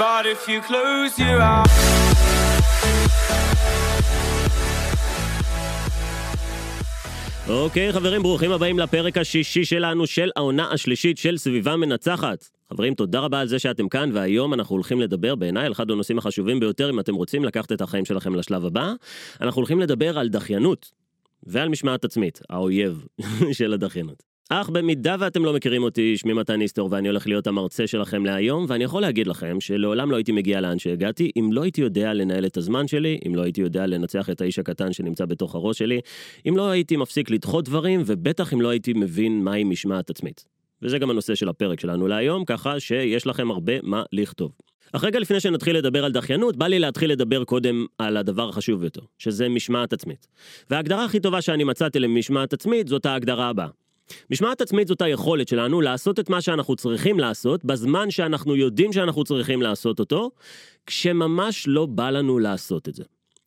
But if you close your eyes. אוקיי, חברים, ברוכים הבאים לפרק השישי שלנו של העונה השלישית של סביבה מנצחת. חברים, תודה רבה על זה שאתם כאן, והיום אנחנו הולכים לדבר בעיניי על אחד הנושאים החשובים ביותר, אם אתם רוצים לקחת את החיים שלכם לשלב הבא. אנחנו הולכים לדבר על דחיינות ועל משמעת עצמית, האויב של הדחיינות. אך במידה ואתם לא מכירים אותי, שמי מתן ניסטור ואני הולך להיות המרצה שלכם להיום, ואני יכול להגיד לכם שלעולם לא הייתי מגיע לאן שהגעתי, אם לא הייתי יודע לנהל את הזמן שלי, אם לא הייתי יודע לנצח את האיש הקטן שנמצא בתוך הראש שלי, אם לא הייתי מפסיק לדחות דברים, ובטח אם לא הייתי מבין מהי משמעת עצמית. וזה גם הנושא של הפרק שלנו להיום, ככה שיש לכם הרבה מה לכתוב. אך רגע לפני שנתחיל לדבר על דחיינות, בא לי להתחיל לדבר קודם על הדבר החשוב ביותר, שזה משמעת עצמית. וההגדרה הכי טובה שאני מצאתי למשמעת עצמית זאת ההגדרה הבאה. משמעת עצמית זאת היכולת שלנו לעשות את מה שאנחנו צריכים לעשות בזמן שאנחנו יודעים שאנחנו צריכים לעשות אותו, כשממש לא בא לנו לעשות את זה.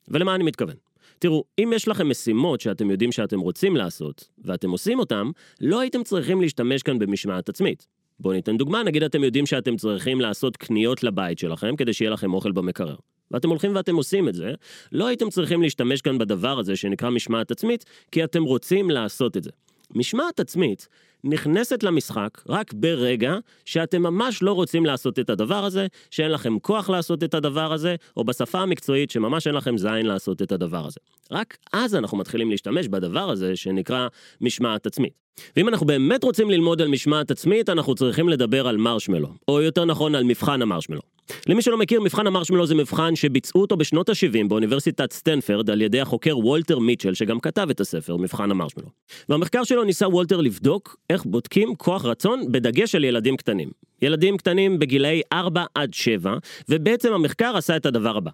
ולמה אני מתכוון? תראו, אם יש לכם משימות שאתם יודעים שאתם רוצים לעשות, ואתם עושים אותם, לא הייתם צריכים להשתמש כאן במשמעת עצמית. בואו ניתן דוגמה, נגיד אתם יודעים שאתם צריכים לעשות קניות לבית שלכם כדי שיהיה לכם אוכל במקרר. ואתם הולכים ואתם עושים את זה, לא הייתם צריכים להשתמש כאן בדבר הזה שנקרא משמעת עצמית, כי אתם רוצים לעשות את זה. משמעת עצמית נכנסת למשחק רק ברגע שאתם ממש לא רוצים לעשות את הדבר הזה, שאין לכם כוח לעשות את הדבר הזה, או בשפה המקצועית שממש אין לכם זין לעשות את הדבר הזה. רק אז אנחנו מתחילים להשתמש בדבר הזה שנקרא משמעת עצמית. ואם אנחנו באמת רוצים ללמוד על משמעת עצמית, אנחנו צריכים לדבר על מרשמלו, או יותר נכון על מבחן המרשמלו. למי שלא מכיר, מבחן המרשמלו זה מבחן שביצעו אותו בשנות ה-70 באוניברסיטת סטנפרד על ידי החוקר וולטר מיטשל, שגם כתב את הספר, מבחן המרשמלו. והמחקר שלו ניסה וולטר לבדוק איך בודקים כוח רצון בדגש על ילדים קטנים. ילדים קטנים בגילאי 4 עד 7, ובעצם המחקר עשה את הדבר הבא.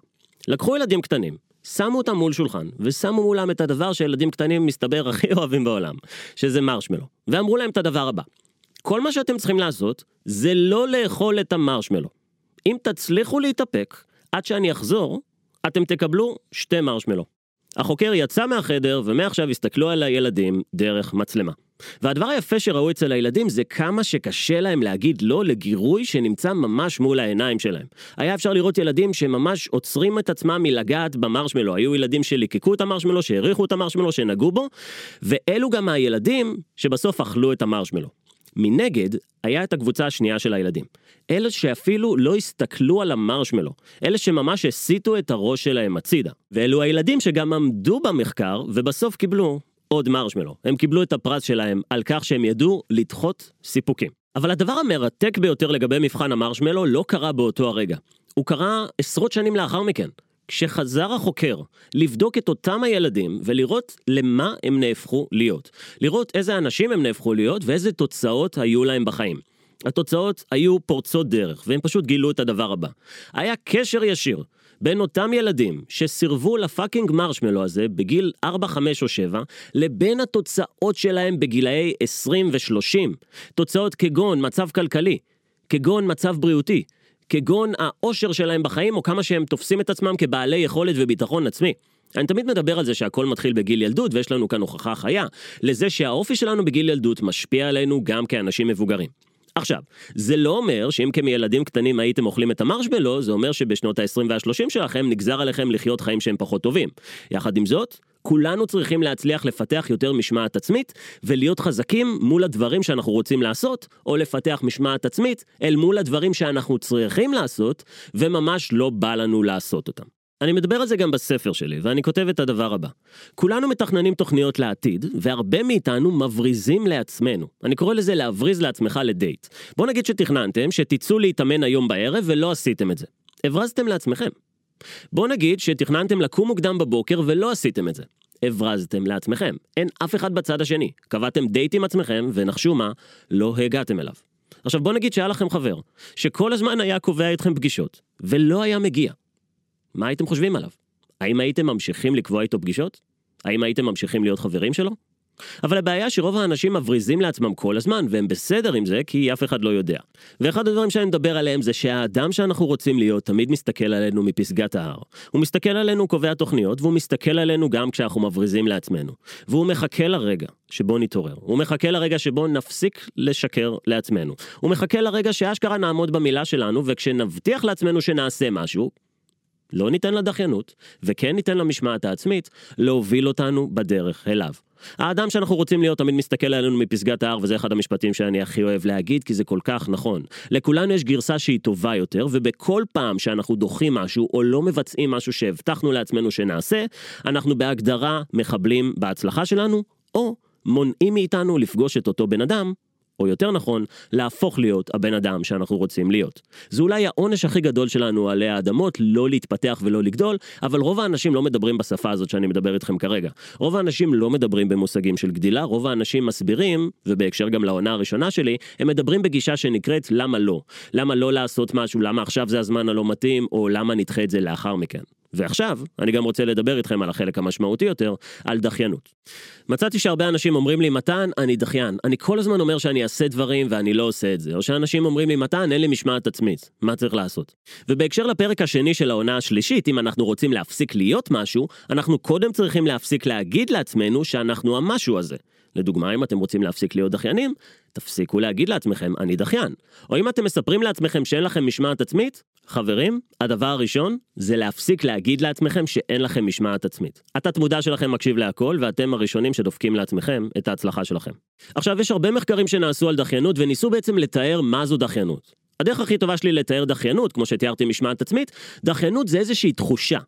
לקחו ילדים קטנים, שמו אותם מול שולחן, ושמו מולם את הדבר שילדים קטנים מסתבר הכי אוהבים בעולם, שזה מרשמלו. ואמרו להם את הדבר הבא, כל מה שאתם צריכים לעשות, זה לא לאכול את המרשמלו. אם תצליחו להתאפק עד שאני אחזור, אתם תקבלו שתי מרשמלו. החוקר יצא מהחדר ומעכשיו הסתכלו על הילדים דרך מצלמה. והדבר היפה שראו אצל הילדים זה כמה שקשה להם להגיד לא לגירוי שנמצא ממש מול העיניים שלהם. היה אפשר לראות ילדים שממש עוצרים את עצמם מלגעת במרשמלו. היו ילדים שליקקו את המרשמלו, שהעריכו את המרשמלו, שנגעו בו, ואלו גם הילדים שבסוף אכלו את המרשמלו. מנגד, היה את הקבוצה השנייה של הילדים. אלה שאפילו לא הסתכלו על המרשמלו, אלה שממש הסיטו את הראש שלהם הצידה. ואלו הילדים שגם עמדו במחקר, ובסוף קיבלו עוד מרשמלו. הם קיבלו את הפרס שלהם על כך שהם ידעו לדחות סיפוקים. אבל הדבר המרתק ביותר לגבי מבחן המרשמלו לא קרה באותו הרגע. הוא קרה עשרות שנים לאחר מכן. כשחזר החוקר לבדוק את אותם הילדים ולראות למה הם נהפכו להיות. לראות איזה אנשים הם נהפכו להיות ואיזה תוצאות היו להם בחיים. התוצאות היו פורצות דרך, והם פשוט גילו את הדבר הבא. היה קשר ישיר בין אותם ילדים שסירבו לפאקינג מרשמלו הזה בגיל 4, 5 או 7, לבין התוצאות שלהם בגילאי 20 ו-30. תוצאות כגון מצב כלכלי, כגון מצב בריאותי, כגון האושר שלהם בחיים, או כמה שהם תופסים את עצמם כבעלי יכולת וביטחון עצמי. אני תמיד מדבר על זה שהכל מתחיל בגיל ילדות, ויש לנו כאן הוכחה חיה, לזה שהאופי שלנו בגיל ילדות משפיע עלינו גם כאנשים מבוגרים. עכשיו, זה לא אומר שאם כמילדים קטנים הייתם אוכלים את המרשמלו, זה אומר שבשנות ה-20 וה-30 שלכם נגזר עליכם לחיות חיים שהם פחות טובים. יחד עם זאת, כולנו צריכים להצליח לפתח יותר משמעת עצמית, ולהיות חזקים מול הדברים שאנחנו רוצים לעשות, או לפתח משמעת עצמית אל מול הדברים שאנחנו צריכים לעשות, וממש לא בא לנו לעשות אותם. אני מדבר על זה גם בספר שלי, ואני כותב את הדבר הבא. כולנו מתכננים תוכניות לעתיד, והרבה מאיתנו מבריזים לעצמנו. אני קורא לזה להבריז לעצמך לדייט. בוא נגיד שתכננתם שתצאו להתאמן היום בערב ולא עשיתם את זה. הברזתם לעצמכם. בוא נגיד שתכננתם לקום מוקדם בבוקר ולא עשיתם את זה. הברזתם לעצמכם. אין אף אחד בצד השני. קבעתם דייט עם עצמכם, ונחשו מה? לא הגעתם אליו. עכשיו בוא נגיד שהיה לכם חבר, שכל הזמן היה קובע איתכם פגישות, ולא היה מגיע. מה הייתם חושבים עליו? האם הייתם ממשיכים לקבוע איתו פגישות? האם הייתם ממשיכים להיות חברים שלו? אבל הבעיה שרוב האנשים מבריזים לעצמם כל הזמן, והם בסדר עם זה, כי אף אחד לא יודע. ואחד הדברים שאני מדבר עליהם זה שהאדם שאנחנו רוצים להיות תמיד מסתכל עלינו מפסגת ההר. הוא מסתכל עלינו קובע תוכניות, והוא מסתכל עלינו גם כשאנחנו מבריזים לעצמנו. והוא מחכה לרגע שבו נתעורר. הוא מחכה לרגע שבו נפסיק לשקר לעצמנו. הוא מחכה לרגע שאשכרה נעמוד במילה שלנו, וכשנבטיח לעצמנו שנעשה משהו, לא ניתן לדחיינות, וכן ניתן למשמעת העצמית, להוביל אותנו בדרך אליו. האדם שאנחנו רוצים להיות תמיד מסתכל עלינו מפסגת ההר, וזה אחד המשפטים שאני הכי אוהב להגיד, כי זה כל כך נכון. לכולנו יש גרסה שהיא טובה יותר, ובכל פעם שאנחנו דוחים משהו, או לא מבצעים משהו שהבטחנו לעצמנו שנעשה, אנחנו בהגדרה מחבלים בהצלחה שלנו, או מונעים מאיתנו לפגוש את אותו בן אדם או יותר נכון, להפוך להיות הבן אדם שאנחנו רוצים להיות. זה אולי העונש הכי גדול שלנו עלי האדמות, לא להתפתח ולא לגדול, אבל רוב האנשים לא מדברים בשפה הזאת שאני מדבר איתכם כרגע. רוב האנשים לא מדברים במושגים של גדילה, רוב האנשים מסבירים, ובהקשר גם לעונה הראשונה שלי, הם מדברים בגישה שנקראת למה לא. למה לא לעשות משהו, למה עכשיו זה הזמן הלא מתאים, או למה נדחה את זה לאחר מכן. ועכשיו, אני גם רוצה לדבר איתכם על החלק המשמעותי יותר, על דחיינות. מצאתי שהרבה אנשים אומרים לי, מתן, אני דחיין. אני כל הזמן אומר שאני אעשה דברים ואני לא עושה את זה. או שאנשים אומרים לי, מתן, אין לי משמעת עצמית. מה צריך לעשות? ובהקשר לפרק השני של העונה השלישית, אם אנחנו רוצים להפסיק להיות משהו, אנחנו קודם צריכים להפסיק להגיד לעצמנו שאנחנו המשהו הזה. לדוגמה, אם אתם רוצים להפסיק להיות דחיינים, תפסיקו להגיד לעצמכם, אני דחיין. או אם אתם מספרים לעצמכם שאין לכם משמעת עצמית, חברים, הדבר הראשון זה להפסיק להגיד לעצמכם שאין לכם משמעת עצמית. התת מודע שלכם מקשיב להכל, ואתם הראשונים שדופקים לעצמכם את ההצלחה שלכם. עכשיו, יש הרבה מחקרים שנעשו על דחיינות, וניסו בעצם לתאר מה זו דחיינות. הדרך הכי טובה שלי לתאר דחיינות, כמו שתיארתי משמעת עצמית, דחיינות זה איזושהי תחושה.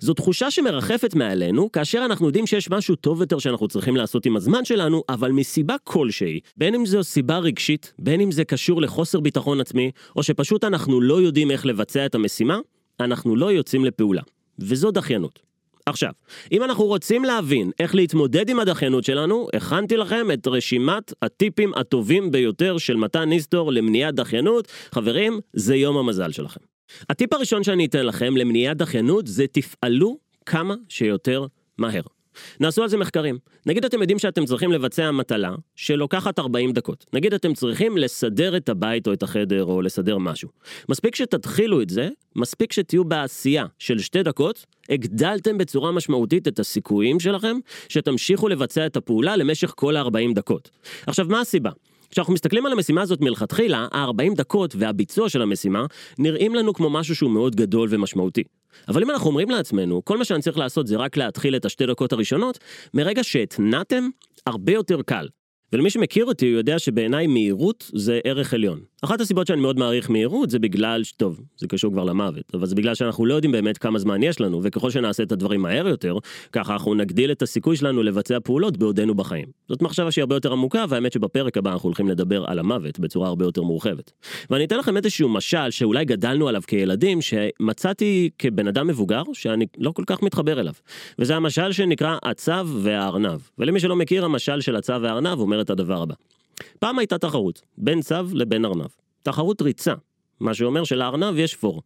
זו תחושה שמרחפת מעלינו, כאשר אנחנו יודעים שיש משהו טוב יותר שאנחנו צריכים לעשות עם הזמן שלנו, אבל מסיבה כלשהי, בין אם זו סיבה רגשית, בין אם זה קשור לחוסר ביטחון עצמי, או שפשוט אנחנו לא יודעים איך לבצע את המשימה, אנחנו לא יוצאים לפעולה. וזו דחיינות. עכשיו, אם אנחנו רוצים להבין איך להתמודד עם הדחיינות שלנו, הכנתי לכם את רשימת הטיפים הטובים ביותר של מתן ניסטור למניעת דחיינות. חברים, זה יום המזל שלכם. הטיפ הראשון שאני אתן לכם למניעת דחיינות זה תפעלו כמה שיותר מהר. נעשו על זה מחקרים. נגיד אתם יודעים שאתם צריכים לבצע מטלה שלוקחת 40 דקות. נגיד אתם צריכים לסדר את הבית או את החדר או לסדר משהו. מספיק שתתחילו את זה, מספיק שתהיו בעשייה של שתי דקות, הגדלתם בצורה משמעותית את הסיכויים שלכם שתמשיכו לבצע את הפעולה למשך כל ה-40 דקות. עכשיו, מה הסיבה? כשאנחנו מסתכלים על המשימה הזאת מלכתחילה, ה-40 דקות והביצוע של המשימה נראים לנו כמו משהו שהוא מאוד גדול ומשמעותי. אבל אם אנחנו אומרים לעצמנו, כל מה שאני צריך לעשות זה רק להתחיל את השתי דקות הראשונות, מרגע שהתנעתם, הרבה יותר קל. ולמי שמכיר אותי, הוא יודע שבעיניי מהירות זה ערך עליון. אחת הסיבות שאני מאוד מעריך מהירות זה בגלל. טוב, זה קשור כבר למוות, אבל זה בגלל שאנחנו לא יודעים באמת כמה זמן יש לנו, וככל שנעשה את הדברים מהר יותר, ככה אנחנו נגדיל את הסיכוי שלנו לבצע פעולות בעודנו בחיים. זאת מחשבה שהיא הרבה יותר עמוקה, והאמת שבפרק הבא אנחנו הולכים לדבר על המוות בצורה הרבה יותר מורחבת. ואני אתן לכם איזשהו משל שאולי גדלנו עליו כילדים, שמצאתי כבן אדם מבוגר, שאני לא כל כך מתחבר אליו. וזה המשל שנקרא הצב והארנב. ולמי שלא מכיר, המשל של הצב והארנב אומר את הדבר הבא. פעם הייתה תחרות, בין צב לבין ארנב. תחרות ריצה, מה שאומר שלארנב יש פור.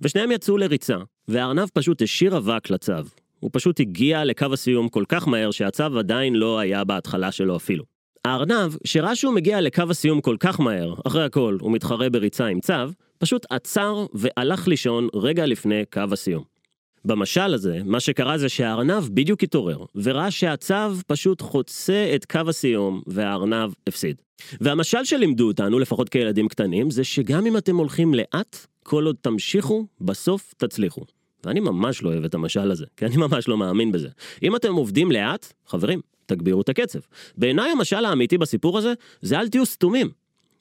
ושניהם יצאו לריצה, והארנב פשוט השאיר אבק לצב. הוא פשוט הגיע לקו הסיום כל כך מהר שהצב עדיין לא היה בהתחלה שלו אפילו. הארנב, שראה שהוא מגיע לקו הסיום כל כך מהר, אחרי הכל הוא מתחרה בריצה עם צב, פשוט עצר והלך לישון רגע לפני קו הסיום. במשל הזה, מה שקרה זה שהארנב בדיוק התעורר, וראה שהצב פשוט חוצה את קו הסיום, והארנב הפסיד. והמשל שלימדו אותנו, לפחות כילדים קטנים, זה שגם אם אתם הולכים לאט, כל עוד תמשיכו, בסוף תצליחו. ואני ממש לא אוהב את המשל הזה, כי אני ממש לא מאמין בזה. אם אתם עובדים לאט, חברים, תגבירו את הקצב. בעיניי המשל האמיתי בסיפור הזה, זה אל תהיו סתומים.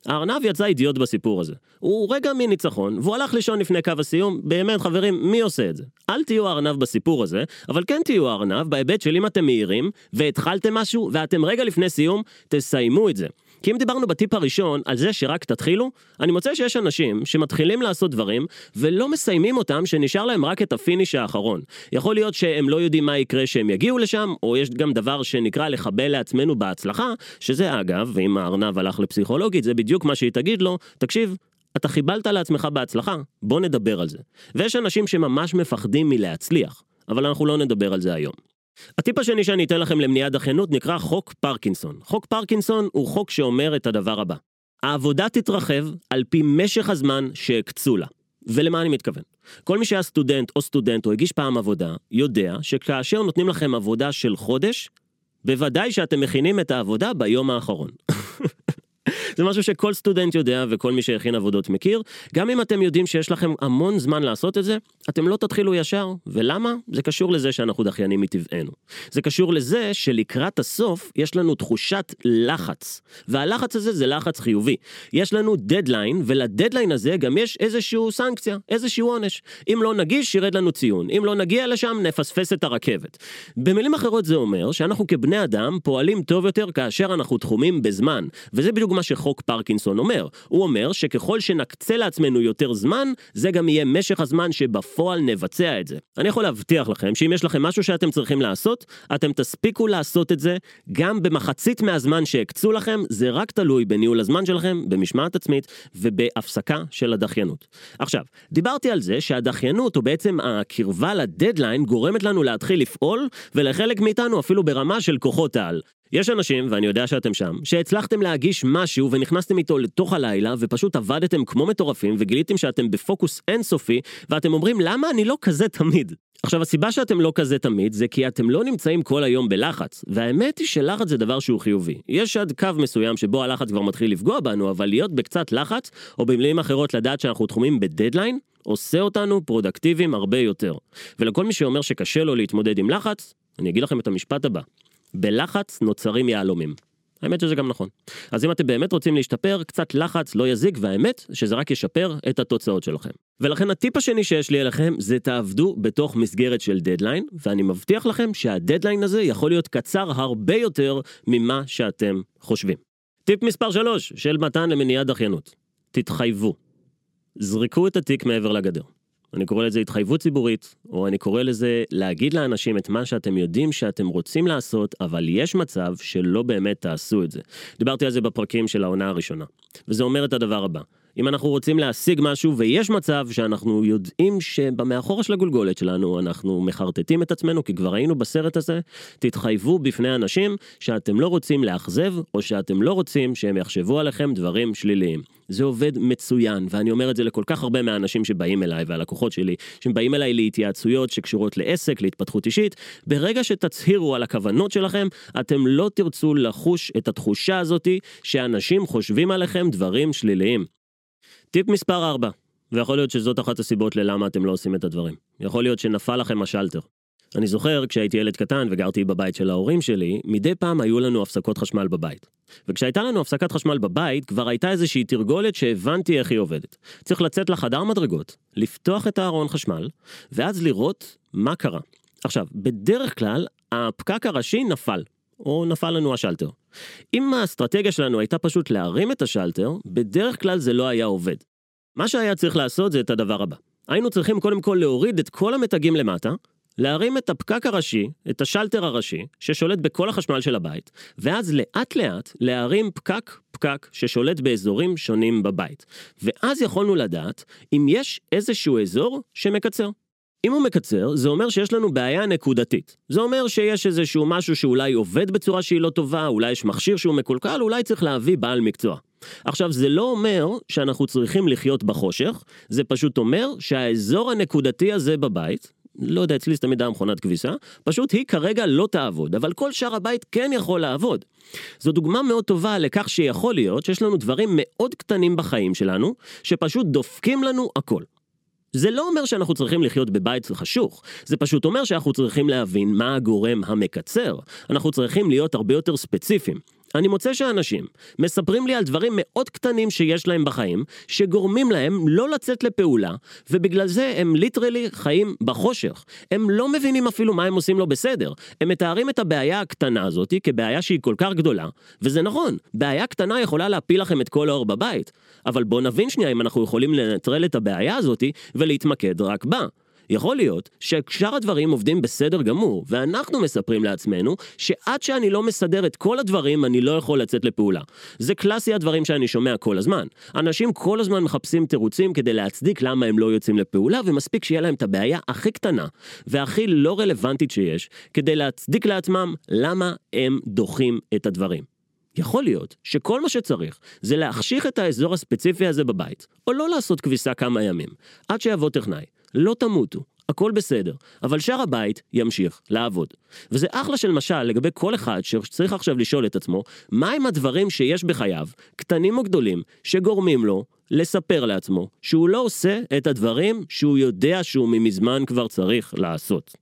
הארנב יצא אידיוט בסיפור הזה. הוא רגע מניצחון, והוא הלך לישון לפני קו הסיום, באמת חברים, מי עושה את זה? אל תהיו הארנב בסיפור הזה, אבל כן תהיו הארנב בהיבט של אם אתם מהירים, והתחלתם משהו, ואתם רגע לפני סיום, תסיימו את זה. כי אם דיברנו בטיפ הראשון על זה שרק תתחילו, אני מוצא שיש אנשים שמתחילים לעשות דברים ולא מסיימים אותם שנשאר להם רק את ה finish האחרון. יכול להיות שהם לא יודעים מה יקרה שהם יגיעו לשם, או יש גם דבר שנקרא לחבל לעצמנו בהצלחה, שזה אגב, ואם הארנב הלך לפסיכולוגית, זה בדיוק מה שהיא תגיד לו, תקשיב, אתה חיבלת לעצמך בהצלחה, בוא נדבר על זה. ויש אנשים שממש מפחדים מלהצליח, אבל אנחנו לא נדבר על זה היום. הטיפ השני שאני אתן לכם למניעת דחיינות נקרא חוק פרקינסון. חוק פרקינסון הוא חוק שאומר את הדבר הבא: העבודה תתרחב על פי משך הזמן שהקצו לה. ולמה אני מתכוון? כל מי שהיה סטודנט או סטודנט או הגיש פעם עבודה, יודע שכאשר נותנים לכם עבודה של חודש, בוודאי שאתם מכינים את העבודה ביום האחרון. זה משהו שכל סטודנט יודע וכל מי שהכין עבודות מכיר. גם אם אתם יודעים שיש לכם המון זמן לעשות את זה, אתם לא תתחילו ישר. ולמה? זה קשור לזה שאנחנו דחיינים מטבענו. זה קשור לזה שלקראת הסוף יש לנו תחושת לחץ. והלחץ הזה זה לחץ חיובי. יש לנו דדליין, ולדדליין הזה גם יש איזשהו סנקציה, איזשהו עונש. אם לא נגיש, ירד לנו ציון. אם לא נגיע לשם, נפספס את הרכבת. במילים אחרות זה אומר שאנחנו כבני אדם פועלים טוב יותר כאשר אנחנו תחומים בזמן. וזה בדיוק מה שחוק פרקינסון אומר. הוא אומר שככל שנקצה לעצמנו יותר זמן, זה גם יהיה משך הזמן שבפועל נבצע את זה. אני יכול להבטיח לכם שאם יש לכם משהו שאתם צריכים לעשות, אתם תספיקו לעשות את זה גם במחצית מהזמן שהקצו לכם, זה רק תלוי בניהול הזמן שלכם, במשמעת עצמית ובהפסקה של הדחיינות. עכשיו, דיברתי על זה שהדחיינות, או בעצם הקרבה לדדליין, גורמת לנו להתחיל לפעול, ולחלק מאיתנו אפילו ברמה של כוחות העל. יש אנשים, ואני יודע שאתם שם, שהצלחתם להגיש משהו ונכנסתם איתו לתוך הלילה ופשוט עבדתם כמו מטורפים וגיליתם שאתם בפוקוס אינסופי ואתם אומרים למה אני לא כזה תמיד. עכשיו הסיבה שאתם לא כזה תמיד זה כי אתם לא נמצאים כל היום בלחץ, והאמת היא שלחץ זה דבר שהוא חיובי. יש עד קו מסוים שבו הלחץ כבר מתחיל לפגוע בנו, אבל להיות בקצת לחץ, או במילים אחרות לדעת שאנחנו תחומים בדדליין, עושה אותנו פרודוקטיביים הרבה יותר. ולכל מי שאומר שקשה לו להתמודד עם לחץ, אני אגיד לכם את המשפט הבא. בלחץ נוצרים יהלומים. האמת שזה גם נכון. אז אם אתם באמת רוצים להשתפר, קצת לחץ לא יזיק, והאמת שזה רק ישפר את התוצאות שלכם. ולכן הטיפ השני שיש לי אליכם זה תעבדו בתוך מסגרת של דדליין, ואני מבטיח לכם שהדדליין הזה יכול להיות קצר הרבה יותר ממה שאתם חושבים. טיפ מספר 3 של מתן למניעת דחיינות. תתחייבו. זרקו את התיק מעבר לגדר. אני קורא לזה התחייבות ציבורית, או אני קורא לזה להגיד לאנשים את מה שאתם יודעים שאתם רוצים לעשות, אבל יש מצב שלא באמת תעשו את זה. דיברתי על זה בפרקים של העונה הראשונה. וזה אומר את הדבר הבא. אם אנחנו רוצים להשיג משהו ויש מצב שאנחנו יודעים שבמאחורה של הגולגולת שלנו אנחנו מחרטטים את עצמנו כי כבר היינו בסרט הזה, תתחייבו בפני אנשים שאתם לא רוצים לאכזב או שאתם לא רוצים שהם יחשבו עליכם דברים שליליים. זה עובד מצוין ואני אומר את זה לכל כך הרבה מהאנשים שבאים אליי והלקוחות שלי שבאים אליי להתייעצויות שקשורות לעסק, להתפתחות אישית, ברגע שתצהירו על הכוונות שלכם אתם לא תרצו לחוש את התחושה הזאתי שאנשים חושבים עליכם דברים שליליים. טיפ מספר 4, ויכול להיות שזאת אחת הסיבות ללמה אתם לא עושים את הדברים. יכול להיות שנפל לכם השלטר. אני זוכר כשהייתי ילד קטן וגרתי בבית של ההורים שלי, מדי פעם היו לנו הפסקות חשמל בבית. וכשהייתה לנו הפסקת חשמל בבית, כבר הייתה איזושהי תרגולת שהבנתי איך היא עובדת. צריך לצאת לחדר מדרגות, לפתוח את הארון חשמל, ואז לראות מה קרה. עכשיו, בדרך כלל, הפקק הראשי נפל, או נפל לנו השלטר. אם האסטרטגיה שלנו הייתה פשוט להרים את השלטר, בדרך כלל זה לא היה עובד. מה שהיה צריך לעשות זה את הדבר הבא. היינו צריכים קודם כל להוריד את כל המתגים למטה, להרים את הפקק הראשי, את השלטר הראשי, ששולט בכל החשמל של הבית, ואז לאט לאט להרים פקק פקק ששולט באזורים שונים בבית. ואז יכולנו לדעת אם יש איזשהו אזור שמקצר. אם הוא מקצר, זה אומר שיש לנו בעיה נקודתית. זה אומר שיש איזשהו משהו שאולי עובד בצורה שהיא לא טובה, אולי יש מכשיר שהוא מקולקל, אולי צריך להביא בעל מקצוע. עכשיו, זה לא אומר שאנחנו צריכים לחיות בחושך, זה פשוט אומר שהאזור הנקודתי הזה בבית, לא יודע, אצלי זה תמיד היה מכונת כביסה, פשוט היא כרגע לא תעבוד, אבל כל שאר הבית כן יכול לעבוד. זו דוגמה מאוד טובה לכך שיכול להיות שיש לנו דברים מאוד קטנים בחיים שלנו, שפשוט דופקים לנו הכל. זה לא אומר שאנחנו צריכים לחיות בבית חשוך, זה פשוט אומר שאנחנו צריכים להבין מה הגורם המקצר. אנחנו צריכים להיות הרבה יותר ספציפיים. אני מוצא שאנשים מספרים לי על דברים מאוד קטנים שיש להם בחיים, שגורמים להם לא לצאת לפעולה, ובגלל זה הם ליטרלי חיים בחושך. הם לא מבינים אפילו מה הם עושים לא בסדר. הם מתארים את הבעיה הקטנה הזאת כבעיה שהיא כל כך גדולה, וזה נכון, בעיה קטנה יכולה להפיל לכם את כל האור בבית. אבל בואו נבין שנייה אם אנחנו יכולים לנטרל את הבעיה הזאת ולהתמקד רק בה. יכול להיות ששאר הדברים עובדים בסדר גמור, ואנחנו מספרים לעצמנו שעד שאני לא מסדר את כל הדברים, אני לא יכול לצאת לפעולה. זה קלאסי הדברים שאני שומע כל הזמן. אנשים כל הזמן מחפשים תירוצים כדי להצדיק למה הם לא יוצאים לפעולה, ומספיק שיהיה להם את הבעיה הכי קטנה והכי לא רלוונטית שיש, כדי להצדיק לעצמם למה הם דוחים את הדברים. יכול להיות שכל מה שצריך זה להחשיך את האזור הספציפי הזה בבית, או לא לעשות כביסה כמה ימים, עד שיבוא טכנאי. לא תמותו, הכל בסדר, אבל שאר הבית ימשיך לעבוד. וזה אחלה של משל לגבי כל אחד שצריך עכשיו לשאול את עצמו, מהם הדברים שיש בחייו, קטנים או גדולים, שגורמים לו לספר לעצמו שהוא לא עושה את הדברים שהוא יודע שהוא ממזמן כבר צריך לעשות.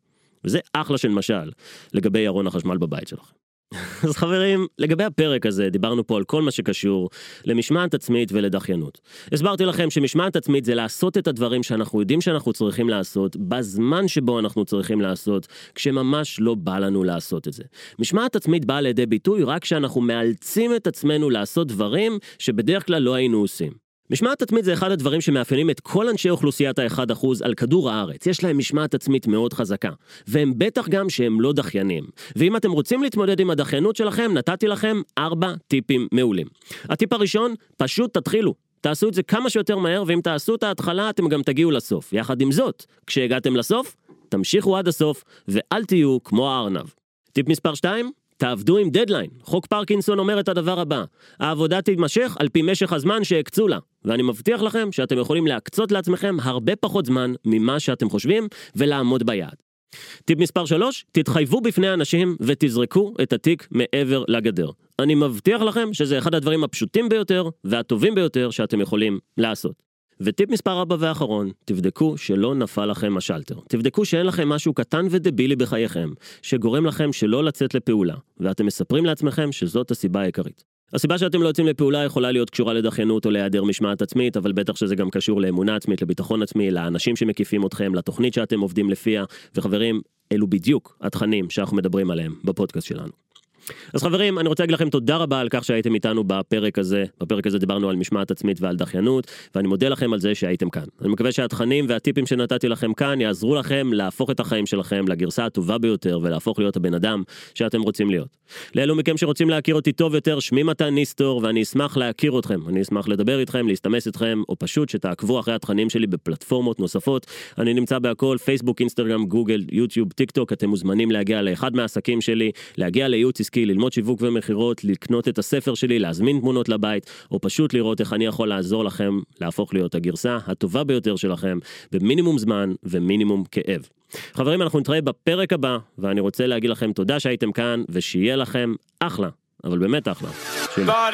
וזה אחלה של משל לגבי ארון החשמל בבית שלכם. אז חברים, לגבי הפרק הזה, דיברנו פה על כל מה שקשור למשמעת עצמית ולדחיינות. הסברתי לכם שמשמעת עצמית זה לעשות את הדברים שאנחנו יודעים שאנחנו צריכים לעשות, בזמן שבו אנחנו צריכים לעשות, כשממש לא בא לנו לעשות את זה. משמעת עצמית באה לידי ביטוי רק כשאנחנו מאלצים את עצמנו לעשות דברים שבדרך כלל לא היינו עושים. משמעת עצמית זה אחד הדברים שמאפיינים את כל אנשי אוכלוסיית ה-1% על כדור הארץ. יש להם משמעת עצמית מאוד חזקה. והם בטח גם שהם לא דחיינים. ואם אתם רוצים להתמודד עם הדחיינות שלכם, נתתי לכם 4 טיפים מעולים. הטיפ הראשון, פשוט תתחילו. תעשו את זה כמה שיותר מהר, ואם תעשו את ההתחלה, אתם גם תגיעו לסוף. יחד עם זאת, כשהגעתם לסוף, תמשיכו עד הסוף, ואל תהיו כמו הארנב. טיפ מספר 2, תעבדו עם דדליין. חוק פרקינסון אומר את הדבר הבא, העבודה תימשך על פי משך הזמן שהקצו לה, ואני מבטיח לכם שאתם יכולים להקצות לעצמכם הרבה פחות זמן ממה שאתם חושבים ולעמוד ביעד. טיפ מספר 3, תתחייבו בפני אנשים ותזרקו את התיק מעבר לגדר. אני מבטיח לכם שזה אחד הדברים הפשוטים ביותר והטובים ביותר שאתם יכולים לעשות. וטיפ מספר 4 ואחרון, תבדקו שלא נפל לכם השלטר. תבדקו שאין לכם משהו קטן ודבילי בחייכם, שגורם לכם שלא לצאת לפעולה, ואתם מספרים לעצמכם שזאת הסיבה העיקרית. הסיבה שאתם לא יוצאים לפעולה יכולה להיות קשורה לדחיינות או להיעדר משמעת עצמית, אבל בטח שזה גם קשור לאמונה עצמית, לביטחון עצמי, לאנשים שמקיפים אתכם, לתוכנית שאתם עובדים לפיה, וחברים, אלו בדיוק התכנים שאנחנו מדברים עליהם בפודקאסט שלנו. אז חברים, אני רוצה להגיד לכם תודה רבה על כך שהייתם איתנו בפרק הזה. בפרק הזה דיברנו על משמעת עצמית ועל דחיינות, ואני מודה לכם על זה שהייתם כאן. אני מקווה שהתכנים והטיפים שנתתי לכם כאן יעזרו לכם להפוך את החיים שלכם לגרסה הטובה ביותר ולהפוך להיות הבן אדם שאתם רוצים להיות. לאלו מכם שרוצים להכיר אותי טוב יותר, שמי מתן ניסטור, ואני אשמח להכיר אתכם. אני אשמח לדבר איתכם, להסתמס איתכם, או פשוט שתעקבו אחרי התכנים שלי בפלטפורמות נוספות. אני נמצא בהכל, פייסבוק, אינסטגרם, גוגל, יוטיוב, טיק טוק, אתם מוזמנים להגיע לאחד מהעסקים שלי, להגיע לייעוץ עסקי, ללמוד שיווק ומכירות, לקנות את הספר שלי, להזמין תמונות לבית, או פשוט לראות איך אני יכול לעזור לכם להפוך להיות הגרסה הטובה ביותר שלכם, במינימום זמן ומינימום כאב. חברים, אנחנו נתראה בפרק הבא, ואני רוצה להגיד לכם תודה שהייתם כאן, ושיהיה לכם אחלה, אבל באמת אחלה. But